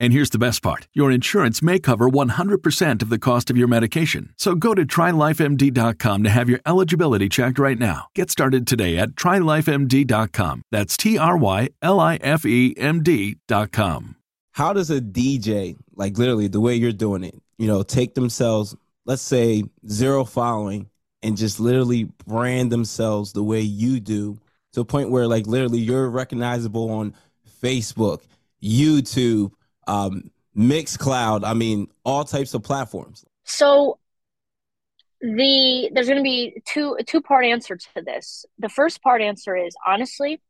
And here's the best part your insurance may cover 100% of the cost of your medication. So go to trylifemd.com to have your eligibility checked right now. Get started today at trylifemd.com. That's T R Y L I F E M D.com. How does a DJ, like literally the way you're doing it, you know, take themselves, let's say zero following, and just literally brand themselves the way you do to a point where, like, literally you're recognizable on Facebook, YouTube, um, Mixcloud. I mean, all types of platforms. So the there's going to be two a two part answer to this. The first part answer is honestly,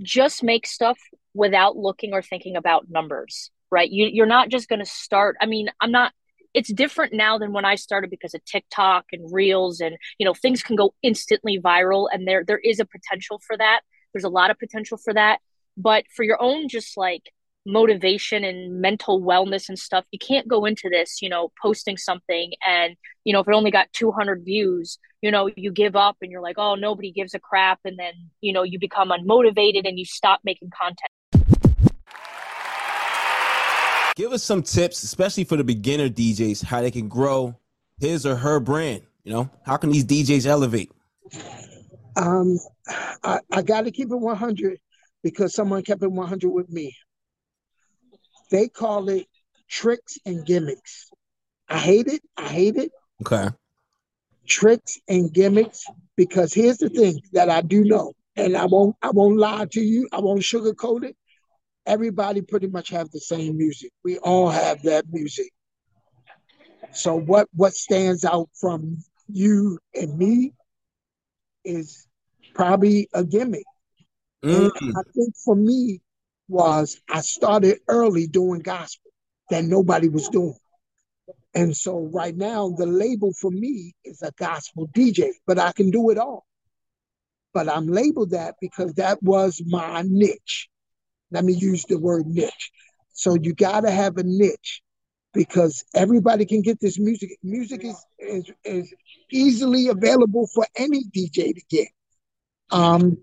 just make stuff without looking or thinking about numbers. Right? You, you're not just going to start. I mean, I'm not. It's different now than when I started because of TikTok and Reels, and you know things can go instantly viral, and there there is a potential for that. There's a lot of potential for that, but for your own just like motivation and mental wellness and stuff you can't go into this you know posting something and you know if it only got 200 views you know you give up and you're like oh nobody gives a crap and then you know you become unmotivated and you stop making content. Give us some tips especially for the beginner djs how they can grow his or her brand you know? How can these djs elevate? Um i, I got to keep it 100 because someone kept it 100 with me they call it tricks and gimmicks. I hate it. I hate it. Okay. Tricks and gimmicks because here's the thing that I do know, and I won't I won't lie to you. I won't sugarcoat it. Everybody pretty much have the same music. We all have that music. So what what stands out from you and me is probably a gimmick. Mm. I think for me, was I started early doing gospel that nobody was doing. And so right now, the label for me is a gospel DJ, but I can do it all. But I'm labeled that because that was my niche. Let me use the word niche. So you got to have a niche because everybody can get this music. Music is, is, is easily available for any DJ to get. Um,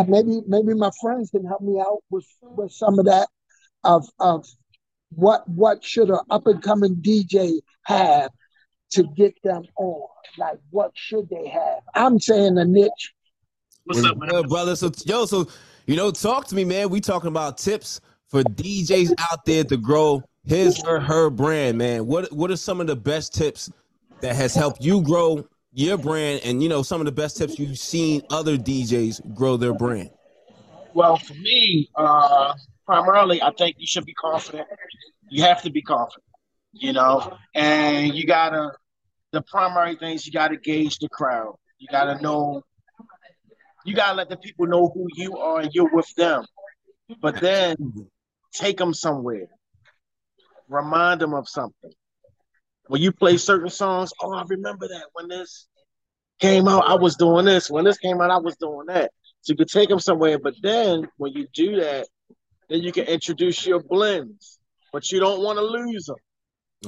and maybe maybe my friends can help me out with with some of that of of what what should an up and coming DJ have to get them on? Like what should they have? I'm saying a niche. What's up, man? brother? So yo, so you know, talk to me, man. We talking about tips for DJs out there to grow his or her brand, man. What what are some of the best tips that has helped you grow your brand and you know some of the best tips you've seen other DJs grow their brand? Well, for me, uh, primarily, I think you should be confident. You have to be confident, you know, and you gotta. The primary things you gotta gauge the crowd. You gotta know. You gotta let the people know who you are and you're with them. But then take them somewhere, remind them of something. When you play certain songs, oh, I remember that when this came out, I was doing this. When this came out, I was doing that. So you could take them somewhere. But then when you do that, then you can introduce your blends, but you don't want to lose them.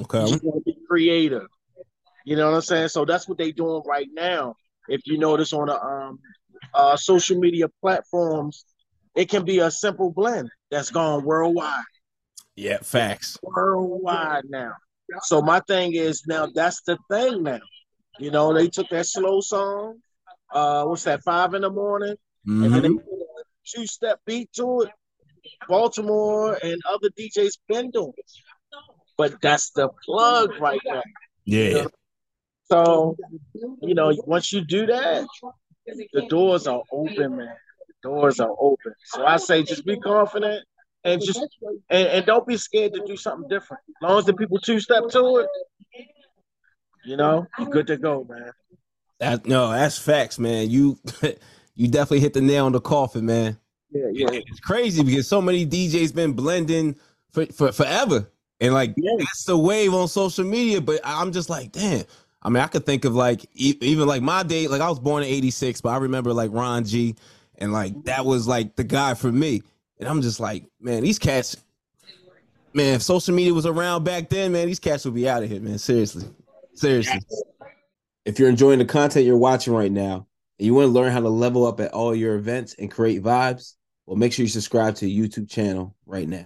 Okay. You want to be creative. You know what I'm saying? So that's what they're doing right now. If you notice on the um, uh, social media platforms, it can be a simple blend that's gone worldwide. Yeah, facts. Worldwide now. So my thing is now that's the thing now. You know, they took that slow song, uh, what's that, five in the morning, Mhm. and then they put a two-step beat to it. Baltimore and other DJs been doing it. But that's the plug right now. Yeah. So, you know, once you do that, the doors are open, man. The doors are open. So I say just be confident and just and, and don't be scared to do something different. As long as the people two step to it, you know, you're good to go, man. That no, that's facts, man. You you definitely hit the nail on the coffin, man. Yeah, yeah. It's crazy because so many DJs been blending for, for forever. And like Yeah. that's the wave on social media, but I'm just like, damn. I mean, I could think of like e- even like my day, like I was born in 86, but I remember like Ron G and like that was like the guy for me. And I'm just like, man, these cats man, if social media was around back then, man, these cats would be out of here, man. Seriously. Seriously. If you're enjoying the content you're watching right now and you want to learn how to level up at all your events and create vibes, well, make sure you subscribe to the YouTube channel right now.